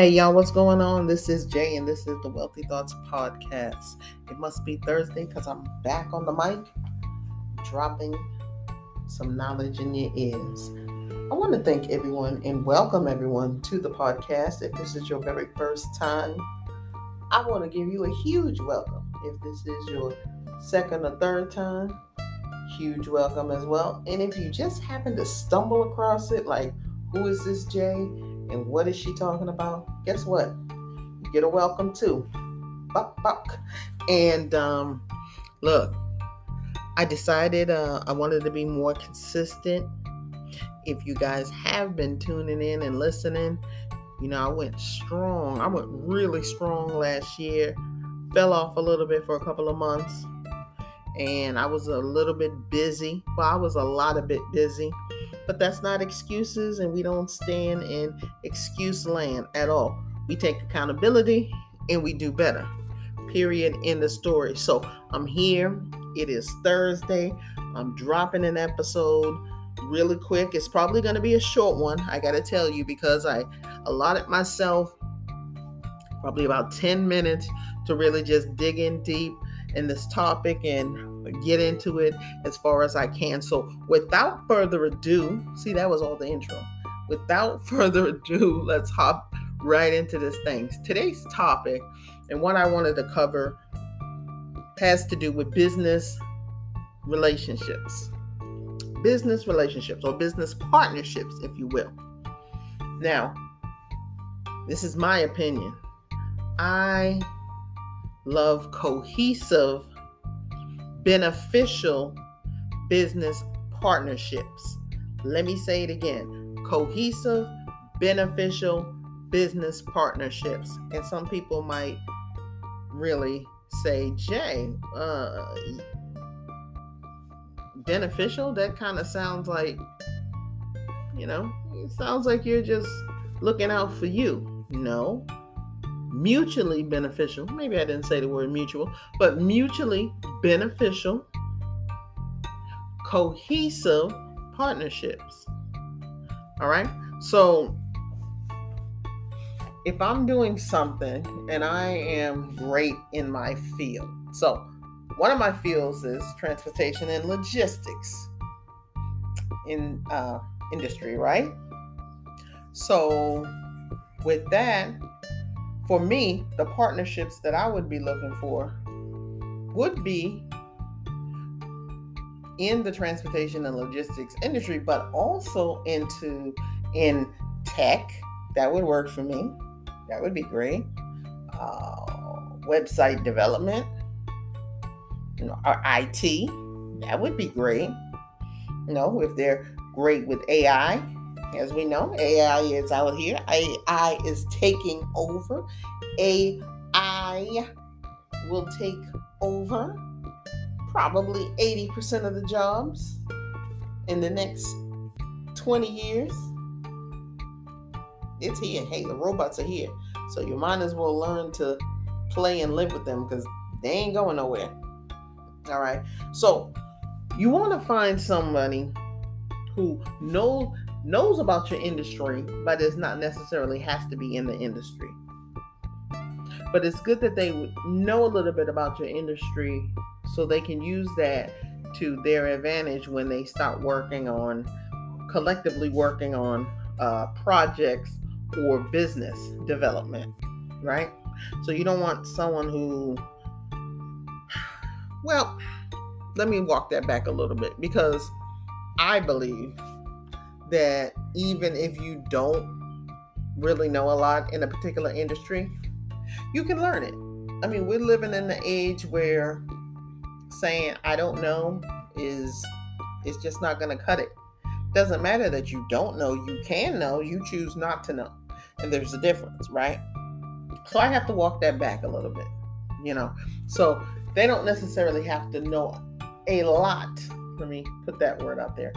Hey y'all, what's going on? This is Jay, and this is the Wealthy Thoughts Podcast. It must be Thursday because I'm back on the mic, dropping some knowledge in your ears. I want to thank everyone and welcome everyone to the podcast. If this is your very first time, I want to give you a huge welcome. If this is your second or third time, huge welcome as well. And if you just happen to stumble across it, like, who is this Jay? And what is she talking about? Guess what? You get a welcome too. Buck, buck. And um, look, I decided uh, I wanted to be more consistent. If you guys have been tuning in and listening, you know, I went strong. I went really strong last year. Fell off a little bit for a couple of months. And I was a little bit busy. Well, I was a lot of bit busy but that's not excuses, and we don't stand in excuse land at all. We take accountability and we do better. Period. In the story. So I'm here. It is Thursday. I'm dropping an episode really quick. It's probably going to be a short one. I got to tell you because I allotted myself probably about 10 minutes to really just dig in deep in this topic and get into it as far as I can. So, without further ado, see, that was all the intro. Without further ado, let's hop right into this thing. Today's topic, and what I wanted to cover, has to do with business relationships. Business relationships or business partnerships, if you will. Now, this is my opinion. I love cohesive beneficial business partnerships. Let me say it again cohesive, beneficial business partnerships. And some people might really say, Jay, uh, beneficial? That kind of sounds like, you know, it sounds like you're just looking out for you. No, mutually beneficial. Maybe I didn't say the word mutual, but mutually beneficial, cohesive partnerships. All right. So if I'm doing something and I am great in my field, so one of my fields is transportation and logistics in uh, industry, right? So with that, for me, the partnerships that I would be looking for would be in the transportation and logistics industry, but also into in tech. That would work for me. That would be great. Uh, website development, you know, or IT. That would be great. You know, if they're great with AI, as we know, AI is out here. AI is taking over. AI will take over probably 80% of the jobs in the next 20 years. It's here. Hey, the robots are here. So you might as well learn to play and live with them because they ain't going nowhere. All right. So you want to find somebody who knows knows about your industry, but it's not necessarily has to be in the industry. But it's good that they know a little bit about your industry so they can use that to their advantage when they start working on collectively working on uh, projects or business development, right? So you don't want someone who, well, let me walk that back a little bit because I believe that even if you don't really know a lot in a particular industry, you can learn it. I mean, we're living in the age where saying I don't know is it's just not going to cut it. Doesn't matter that you don't know, you can know, you choose not to know. And there's a difference, right? So I have to walk that back a little bit, you know. So they don't necessarily have to know a lot. Let me put that word out there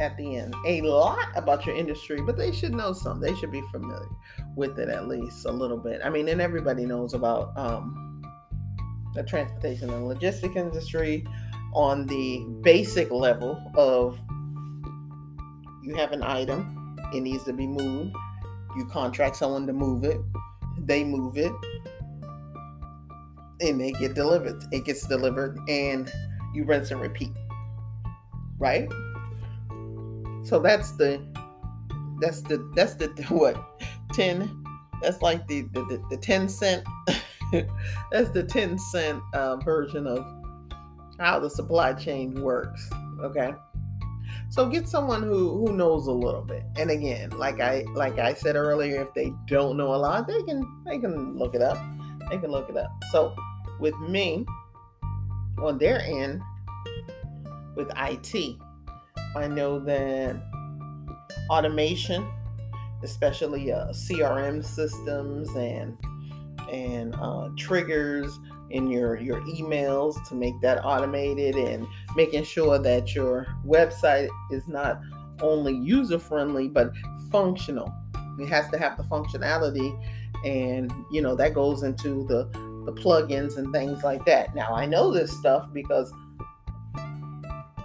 at the end a lot about your industry, but they should know some. They should be familiar with it at least a little bit. I mean, and everybody knows about um, the transportation and logistic industry on the basic level of you have an item, it needs to be moved. You contract someone to move it, they move it, and they get delivered. It gets delivered, and you rinse and repeat. Right? So that's the that's the that's the what 10 that's like the the, the, the 10 cent that's the 10 cent uh, version of how the supply chain works okay so get someone who who knows a little bit and again like i like i said earlier if they don't know a lot they can they can look it up they can look it up so with me on their end with it i know that automation, especially uh, CRM systems and and uh, triggers in your your emails to make that automated and making sure that your website is not only user friendly but functional. It has to have the functionality, and you know that goes into the the plugins and things like that. Now I know this stuff because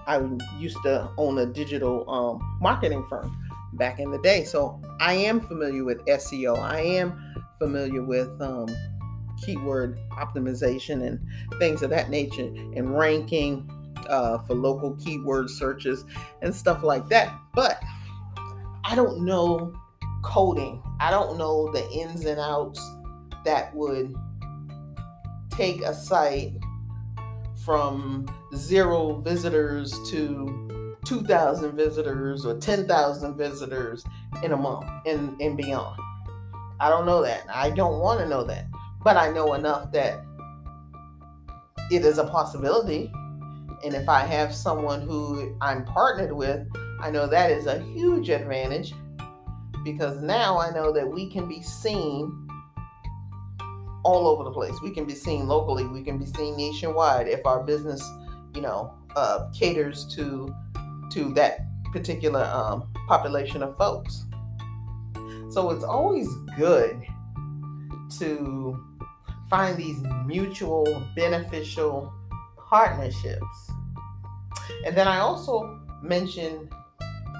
I used to own a digital um, marketing firm back in the day. So I am familiar with SEO. I am familiar with um, keyword optimization and things of that nature and ranking uh, for local keyword searches and stuff like that. But I don't know coding. I don't know the ins and outs that would take a site from zero visitors to 2,000 visitors or 10,000 visitors in a month and, and beyond. I don't know that. I don't want to know that. But I know enough that it is a possibility. And if I have someone who I'm partnered with, I know that is a huge advantage because now I know that we can be seen all over the place. We can be seen locally, we can be seen nationwide if our business, you know, uh, caters to to that particular um, population of folks. So it's always good to find these mutual beneficial partnerships. And then I also mentioned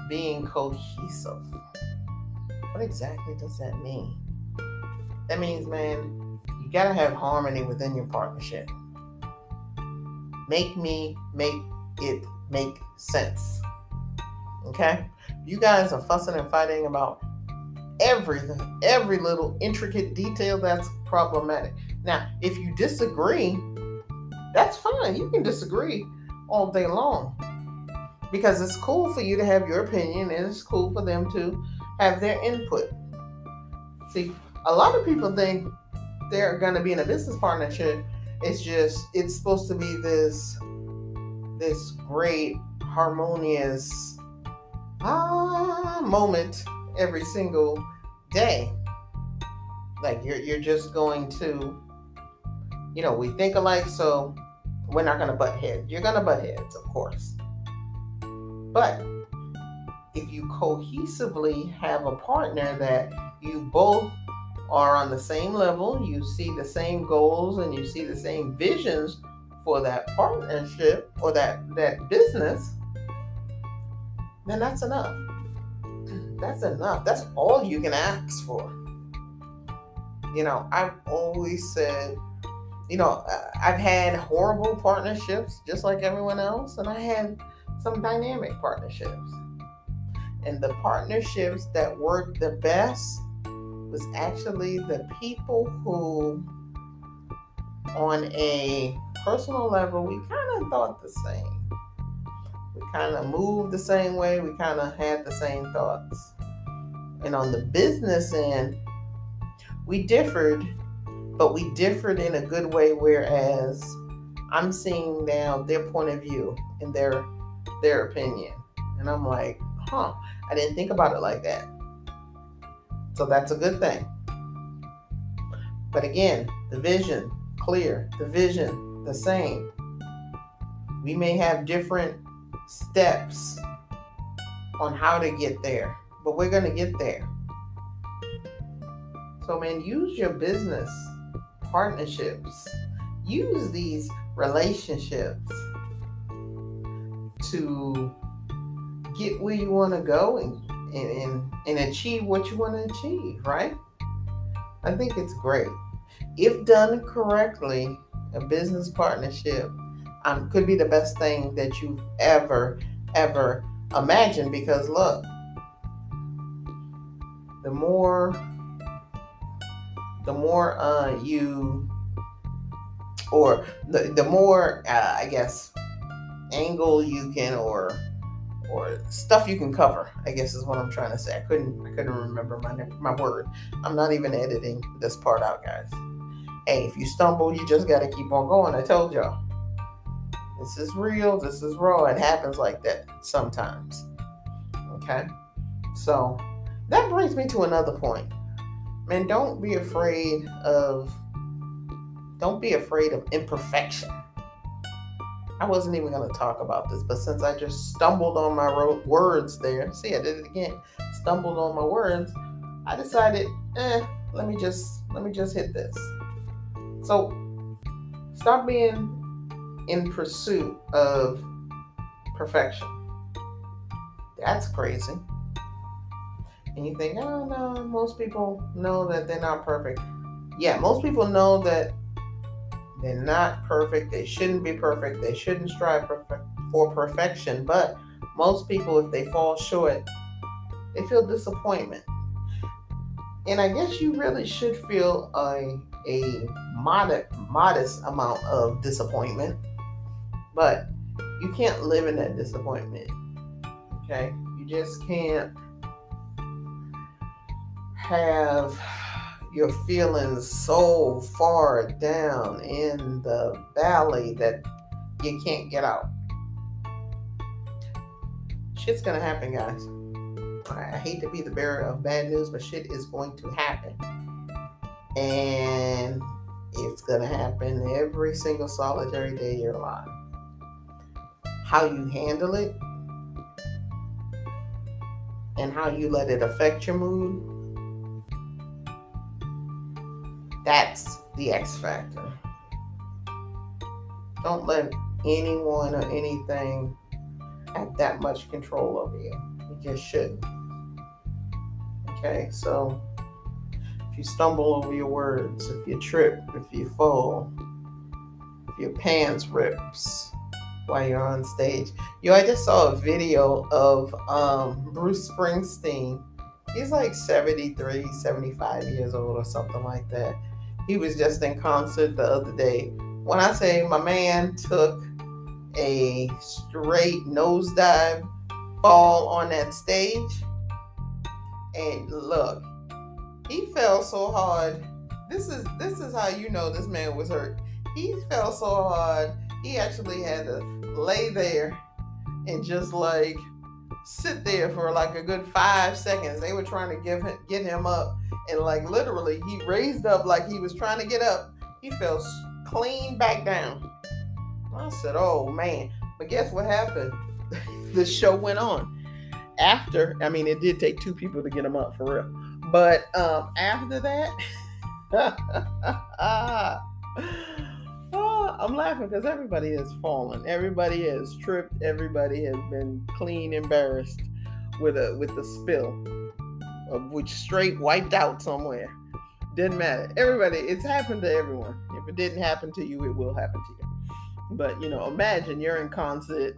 being cohesive. What exactly does that mean? That means, man, you got to have harmony within your partnership. Make me make it make sense. Okay? You guys are fussing and fighting about everything, every little intricate detail that's problematic. Now, if you disagree, that's fine. You can disagree all day long because it's cool for you to have your opinion and it's cool for them to have their input. See, a lot of people think they're to be in a business partnership. It's just, it's supposed to be this this great harmonious ah moment every single day. Like you're you're just going to, you know, we think alike, so we're not gonna butt heads. You're gonna butt heads, of course. But if you cohesively have a partner that you both are on the same level, you see the same goals and you see the same visions for that partnership or that that business, then that's enough. That's enough. That's all you can ask for. You know, I've always said, you know, uh, I've had horrible partnerships just like everyone else, and I had some dynamic partnerships. And the partnerships that worked the best was actually the people who, on a personal level, we kind of thought the same We kind of moved the same way. We kind of had the same thoughts. And on the business end, we differed, but we differed in a good way. Whereas I'm seeing now their point of view and their their opinion, and I'm like, huh, I didn't think about it like that. So that's a good thing. But again, the vision clear, the vision the same. We may have different steps on how to get there, but we're going to get there. So, man, use your business partnerships, use these relationships to get where you want to go and, and, and, and achieve what you want to achieve, right? I think it's great. If done correctly, a business partnership um, could be the best thing that you've ever, ever imagined because look, the more the more uh, you or the, the more uh, i guess angle you can or or stuff you can cover i guess is what i'm trying to say. I couldn't i couldn't remember my my word. I'm not even editing this part out guys. Hey if you stumble you just got to keep on going. I told y'all. This is real this is raw. It happens like that sometimes. Okay? So that brings me to another point. Man don't be afraid of don't be afraid of imperfection I wasn't even going to talk about this, but since I just stumbled on my words there, see, I did it again, stumbled on my words, I decided, eh, let me just let me just hit this. So, stop being in pursuit of perfection. That's crazy. And you think, oh no, most people know that they're not perfect. Yeah, most people know that they're not perfect. They shouldn't be perfect. They shouldn't strive for perfection. But most people, if they fall short, they feel disappointment. And I guess you really should feel a, a modest, modest amount of disappointment. But you can't live in that disappointment. Okay? You just can't have your feeling so far down in the valley that you can't get out. Shit's gonna happen, guys. I hate to be the bearer of bad news, but shit is going to happen. And it's gonna happen every single solitary day of your life. How you handle it and how you let it affect your mood That's the X factor. Don't let anyone or anything have that much control over you. You just shouldn't. Okay, so if you stumble over your words, if you trip, if you fall, if your pants rips while you're on stage. Yo, I just saw a video of um, Bruce Springsteen. He's like 73, 75 years old or something like that he was just in concert the other day. When I say my man took a straight nosedive fall on that stage, and look, he fell so hard. This is this is how you know this man was hurt. He fell so hard, he actually had to lay there and just like sit there for like a good five seconds. They were trying to give him, get him up. And like literally he raised up like he was trying to get up. He fell clean back down. I said oh man. But guess what happened? The show went on. After i mean it did take two people to get him up for real. But um after that i'm laughing because everybody has fallen everybody has tripped everybody has been clean embarrassed with a with the spill which straight wiped out somewhere. Didn't matter. Everybody, it's happened to everyone. If it didn't happen to you, it will happen to you. But you know, imagine you're in concert,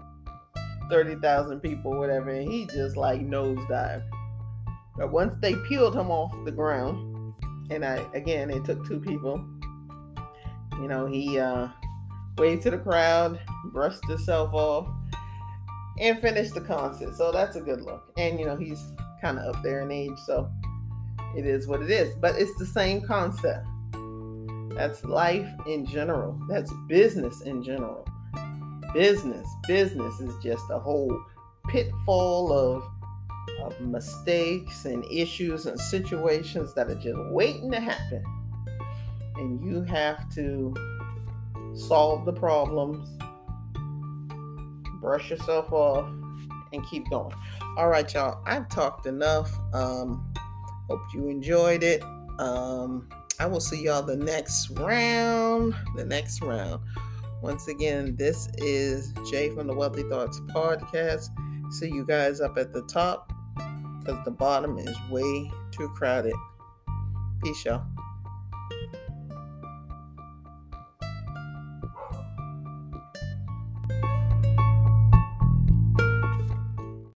thirty thousand people, whatever, and he just like nosedive. But once they peeled him off the ground, and I again, it took two people. You know, he uh, waved to the crowd, brushed himself off, and finished the concert. So that's a good look. And you know, he's kind of up there in age, so it is what it is. But it's the same concept. That's life in general. That's business in general. Business, business is just a whole pitfall of, of mistakes and issues and situations that are just waiting to happen. And you have to solve the problems, brush yourself off, and keep going. All right, y'all. I've talked enough. Um, hope you enjoyed it. Um, I will see y'all the next round. The next round. Once again, this is Jay from the Wealthy Thoughts Podcast. See you guys up at the top. because the bottom is way too crowded. Peace, y'all.